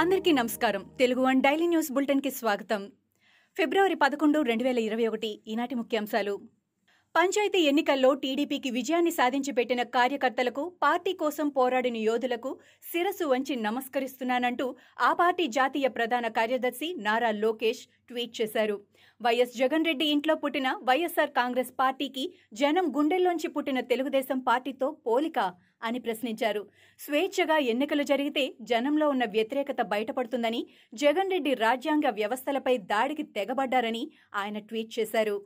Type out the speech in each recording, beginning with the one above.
అందరికీ నమస్కారం. Telugu one daily news బులెటిన్కి స్వాగతం. ఫిబ్రవరి పదకొండు రెండు వేల ఇరవై ఒకటి ఈనాటి ముఖ్యాంశాలు. పంచాయతీ ఎన్నికల్లో టీడీపీకి విజయాన్ని సాధించి పెట్టిన కార్యకర్తలకు పార్టీ కోసం పోరాడిన యోధులకు శిరసు వంచి నమస్కరిస్తున్నానంటూ ఆ పార్టీ జాతీయ ప్రధాన కార్యదర్శి నారా లోకేష్ ట్వీట్ చేశారు. వైఎస్ జగన్ రెడ్డి ఇంట్లో పుట్టిన వైఎస్సార్ కాంగ్రెస్ పార్టీకి జనం గుండెల్లోంచి పుట్టిన తెలుగుదేశం పార్టీతో పోలిక అని ప్రశ్నించారు. స్వేచ్ఛగా ఎన్నికలు జరిగితే జనంలో ఉన్న వ్యతిరేకత బయటపడుతుందని జగన్ రెడ్డి రాజ్యాంగ వ్యవస్థలపై దాడికి తెగబడ్డారని ఆయన ట్వీట్ చేశారు.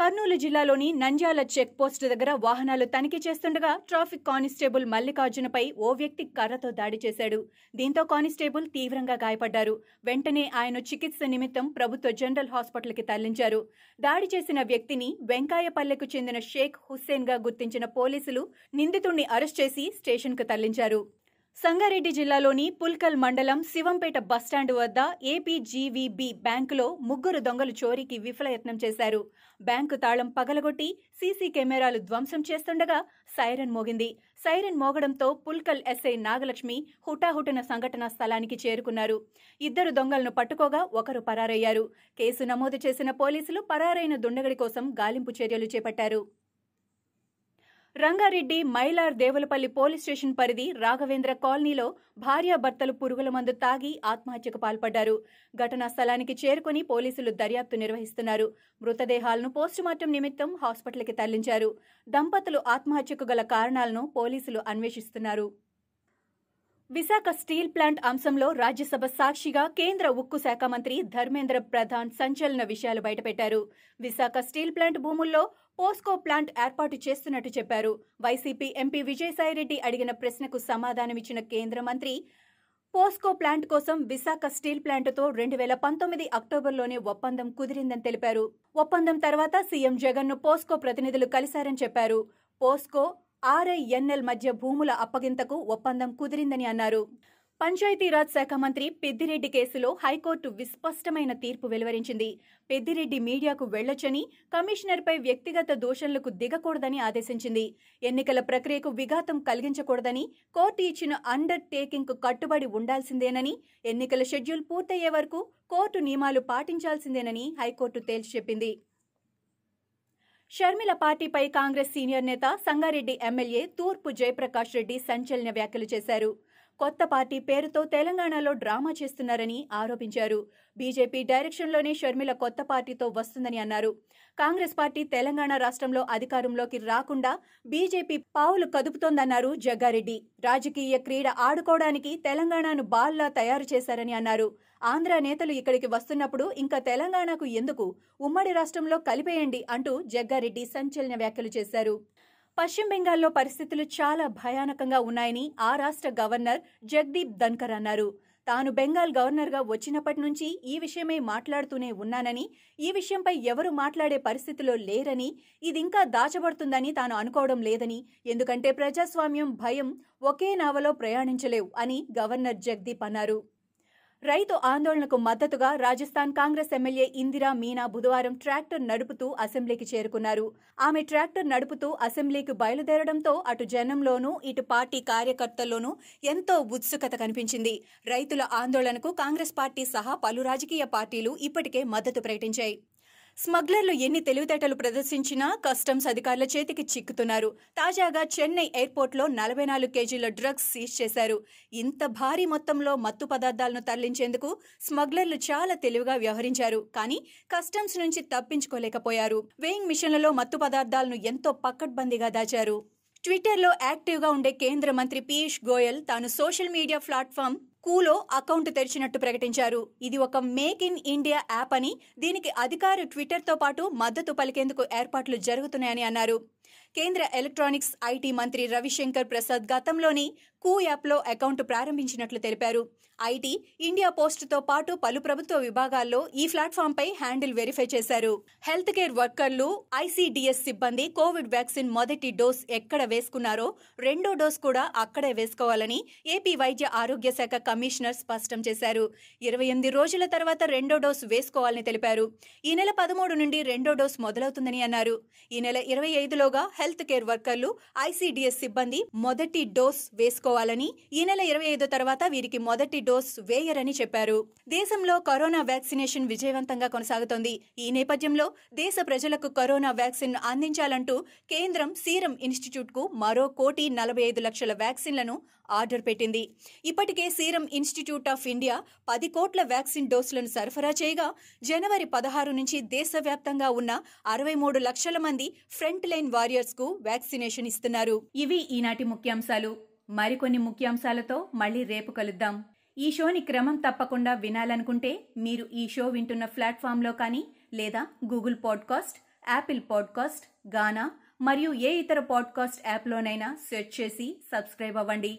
కర్నూలు జిల్లాలోని నంద్యాల చెక్ పోస్ట్ దగ్గర వాహనాలు తనిఖీ చేస్తుండగా ట్రాఫిక్ కానిస్టేబుల్ మల్లికార్జునపై ఓ వ్యక్తి కర్రతో దాడి చేశాడు. దీంతో కానిస్టేబుల్ తీవ్రంగా గాయపడ్డారు. వెంటనే ఆయన చికిత్స నిమిత్తం ప్రభుత్వ జనరల్ హాస్పిటల్కి తరలించారు. దాడి చేసిన వ్యక్తిని వెంకాయపల్లెకు చెందిన షేక్ హుస్సేన్గా గుర్తించిన పోలీసులు నిందితుణ్ణి అరెస్ట్ చేసి స్టేషన్కు తరలించారు. సంగారెడ్డి జిల్లాలోని పుల్కల్ మండలం శివంపేట బస్టాండ్ వద్ద ఏపీజీవీబీ బ్యాంకులో ముగ్గురు దొంగలు చోరీకి విఫలయత్నం చేశారు. బ్యాంకు తాళం పగలగొట్టి సీసీ కెమెరాలు ధ్వంసం చేస్తుండగా సైరన్ మోగింది. సైరన్ మోగడంతో పుల్కల్ ఎస్ఐ నాగలక్ష్మి హుటాహుటిన సంఘటనా స్థలానికి చేరుకున్నారు. ఇద్దరు దొంగలను పట్టుకోగా ఒకరు పరారయ్యారు. కేసు నమోదు చేసిన పోలీసులు పరారైన దుండగడి కోసం గాలింపు చర్యలు చేపట్టారు. రంగారెడ్డి మైలార్ దేవులపల్లి పోలీస్ స్టేషన్ పరిధి రాఘవేంద్ర కాలనీలో భార్యాభర్తలు పురుగుల మందు తాగి ఆత్మహత్యకు పాల్పడ్డారు. ఘటనా స్థలానికి చేరుకుని పోలీసులు దర్యాప్తు నిర్వహిస్తున్నారు. మృతదేహాలను పోస్టుమార్టం నిమిత్తం హాస్పిటల్కి తరలించారు. దంపతులు ఆత్మహత్యకు గల కారణాలను పోలీసులు అన్వేషిస్తున్నారు. విశాఖ స్టీల్ ప్లాంట్ అంశంలో రాజ్యసభ సాక్షిగా కేంద్ర ఉక్కు శాఖ మంత్రి ధర్మేంద్ర ప్రధాన్ సంచలన విషయాలు బయటపెట్టారు. విశాఖ స్టీల్ ప్లాంట్ భూముల్లో పోస్కో ప్లాంట్ ఏర్పాటు చేస్తున్నట్టు చెప్పారు. వైసీపీ ఎంపీ విజయసాయిరెడ్డి అడిగిన ప్రశ్నకు సమాధానమిచ్చిన కేంద్ర మంత్రి పోస్కో ప్లాంట్ కోసం విశాఖ స్టీల్ ప్లాంట్తో రెండు వేల పంతొమ్మిది అక్టోబర్లోనే ఒప్పందం కుదిరిందని తెలిపారు. ఒప్పందం తర్వాత సీఎం జగన్ను పోస్కో ప్రతినిధులు కలిశారని చెప్పారు. పోస్కో ఆర్ఐఎన్ఎల్ మధ్య భూముల అప్పగింతకు ఒప్పందం కుదిరిందని అన్నారు. పంచాయతీరాజ్ శాఖ మంత్రి పెద్దిరెడ్డి కేసులో హైకోర్టు విస్పష్టమైన తీర్పు వెలువరించింది. పెద్దిరెడ్డి మీడియాకు వెళ్ళొచ్చని కమిషనర్పై వ్యక్తిగత దోషణలకు దిగకూడదని ఆదేశించింది. ఎన్నికల ప్రక్రియకు విఘాతం కలిగించకూడదని కోర్టు ఇచ్చిన అండర్ టేకింగ్కు కట్టుబడి ఉండాల్సిందేనని ఎన్నికల షెడ్యూల్ పూర్తయ్యే వరకు కోర్టు నియమాలు పాటించాల్సిందేనని హైకోర్టు తేల్చి చెప్పింది. షర్మిల పార్టీపై కాంగ్రెస్ సీనియర్ నేత సంగారెడ్డి ఎమ్మెల్యే తూర్పు జయప్రకాష్ రెడ్డి సంచలన వ్యాఖ్యలు చేశారు. కొత్త పార్టీ పేరుతో తెలంగాణలో డ్రామా చేస్తున్నారని ఆరోపించారు. బీజేపీ డైరెక్షన్లోనే షర్మిల కొత్త పార్టీతో వస్తుందని అన్నారు. కాంగ్రెస్ పార్టీ తెలంగాణ రాష్ట్రంలో అధికారంలోకి రాకుండా బీజేపీ పావులు కదుపుతోందన్నారు జగ్గారెడ్డి. రాజకీయ క్రీడ ఆడుకోవడానికి తెలంగాణను బాల్లా తయారు చేశారని అన్నారు. ఆంధ్ర నేతలు ఇక్కడికి వస్తున్నప్పుడు ఇంకా తెలంగాణకు ఎందుకు? ఉమ్మడి రాష్ట్రంలో కలిపేయండి అంటూ జగ్గారెడ్డి సంచలన వ్యాఖ్యలు చేశారు. పశ్చిమ బెంగాల్లో పరిస్థితులు చాలా భయానకంగా ఉన్నాయని ఆ రాష్ట్ర గవర్నర్ జగదీప్ ధన్కర్ అన్నారు. తాను బెంగాల్ గవర్నర్గా వచ్చినప్పటి నుంచి ఈ విషయమే మాట్లాడుతూనే ఉన్నానని ఈ విషయంపై ఎవరు మాట్లాడే పరిస్థితిలో లేరని ఇది ఇంకా దాచబడుతుందని తాను అనుకోవడం లేదని ఎందుకంటే ప్రజాస్వామ్యం భయం ఒకే నావలో ప్రయాణించలేవు అని గవర్నర్ జగదీప్ అన్నారు. రైతు ఆందోళనకు మద్దతుగా రాజస్థాన్ కాంగ్రెస్ ఎమ్మెల్యే ఇందిరా మీనా బుధవారం ట్రాక్టర్ నడుపుతూ అసెంబ్లీకి చేరుకున్నారు. ఆమె ట్రాక్టర్ నడుపుతూ అసెంబ్లీకి బయలుదేరడంతో అటు జనంలోనూ ఇటు పార్టీ కార్యకర్తల్లోనూ ఎంతో ఉత్సుకత కనిపించింది. రైతుల ఆందోళనకు కాంగ్రెస్ పార్టీ సహా పలు రాజకీయ పార్టీలు ఇప్పటికే మద్దతు ప్రకటించాయి. స్మగ్లర్లు ఎన్ని తెలివితేటలు ప్రదర్శించినా కస్టమ్స్ అధికారుల చేతికి చిక్కుతున్నారు. తాజాగా చెన్నై ఎయిర్పోర్ట్లో నలభై నాలుగు కేజీల డ్రగ్స్ సీజ్ చేశారు. ఇంత భారీ మొత్తంలో మత్తు పదార్థాలను తరలించేందుకు స్మగ్లర్లు చాలా తెలివిగా వ్యవహరించారు. కానీ కస్టమ్స్ నుంచి తప్పించుకోలేకపోయారు. వేయింగ్ మిషన్లలో మత్తు పదార్థాలను ఎంతో పక్కడ్బందీగా దాచారు. ట్విట్టర్లో యాక్టివ్గా ఉండే కేంద్ర మంత్రి పీయూష్ గోయల్ తాను సోషల్ మీడియా ప్లాట్ఫామ్ కూలో అకౌంట్ తెరిచినట్టు ప్రకటించారు. ఇది ఒక మేక్ ఇన్ ఇండియా యాప్ అని దీనికి అధికార ట్విట్టర్తో పాటు మద్దతు పలికేందుకు ఏర్పాట్లు జరుగుతున్నాయని అన్నారు. కేంద్ర ఎలక్ట్రానిక్స్ ఐటీ మంత్రి రవిశంకర్ ప్రసాద్ గతంలోని కూ యాప్లో అకౌంట్ ప్రారంభించినట్లు తెలిపారు. ఐటీ ఇండియా పోస్ట్తో పాటు పలు ప్రభుత్వ విభాగాల్లో ఈ ప్లాట్ఫామ్పై హ్యాండిల్ వెరిఫై చేశారు. హెల్త్ కేర్ వర్కర్లు ఐసీడీఎస్ సిబ్బంది కోవిడ్ వ్యాక్సిన్ మొదటి డోస్ ఎక్కడ వేసుకున్నారో రెండో డోస్ కూడా అక్కడే వేసుకోవాలని ఏపీ వైద్య ఆరోగ్య శాఖ కమిషనర్ స్పష్టం చేశారు. ఇరవై ఎనిమిది రోజుల తర్వాత రెండో డోస్ వేసుకోవాలని తెలిపారు. ఈ నెల పదమూడు నుండి రెండో డోస్ మొదలవుతుందని అన్నారు. ఈ నెల ఇరవై ఐదులోగా హెల్త్ కేర్ వర్కర్లు ఐసీడీఎస్ సిబ్బంది మొదటి డోస్ వేసుకోవాలని ఈ నెల ఇరవై ఐదో తర్వాత వీరికి మొదటి డోస్ వేయరని చెప్పారు. దేశంలో కరోనా వ్యాక్సినేషన్ విజయవంతంగా కొనసాగుతోంది. ఈ నేపథ్యంలో దేశ ప్రజలకు కరోనా వ్యాక్సిన్ అందించాలంటూ కేంద్రం సీరం ఇన్స్టిట్యూట్కు మరో కోటి నలభై ఐదు లక్షల వ్యాక్సిన్లను ఆర్డర్ పెట్టింది. ఇప్పటికే సీరం ఇన్స్టిట్యూట్ ఆఫ్ ఇండియా పది కోట్ల వ్యాక్సిన్ డోసులను సరఫరా చేయగా జనవరి పదహారు నుంచి దేశవ్యాప్తంగా ఉన్న అరవై మూడు లక్షల మంది ఫ్రంట్ లైన్ వారియర్స్కు వ్యాక్సినేషన్ ఇస్తున్నారు. ఇవి ఈనాటి ముఖ్యాంశాలు. మరికొన్ని ముఖ్యాంశాలతో మళ్ళీ రేపు కలుద్దాం. ఈ షోని క్రమం తప్పకుండా వినాలనుకుంటే మీరు ఈ షో వింటున్న ప్లాట్ఫామ్లో కానీ లేదా Google podcast Apple podcast Gaana మరియు ఏ ఇతర పాడ్కాస్ట్ యాప్లోనైనా సెర్చ్ చేసి సబ్స్క్రైబ్ అవ్వండి.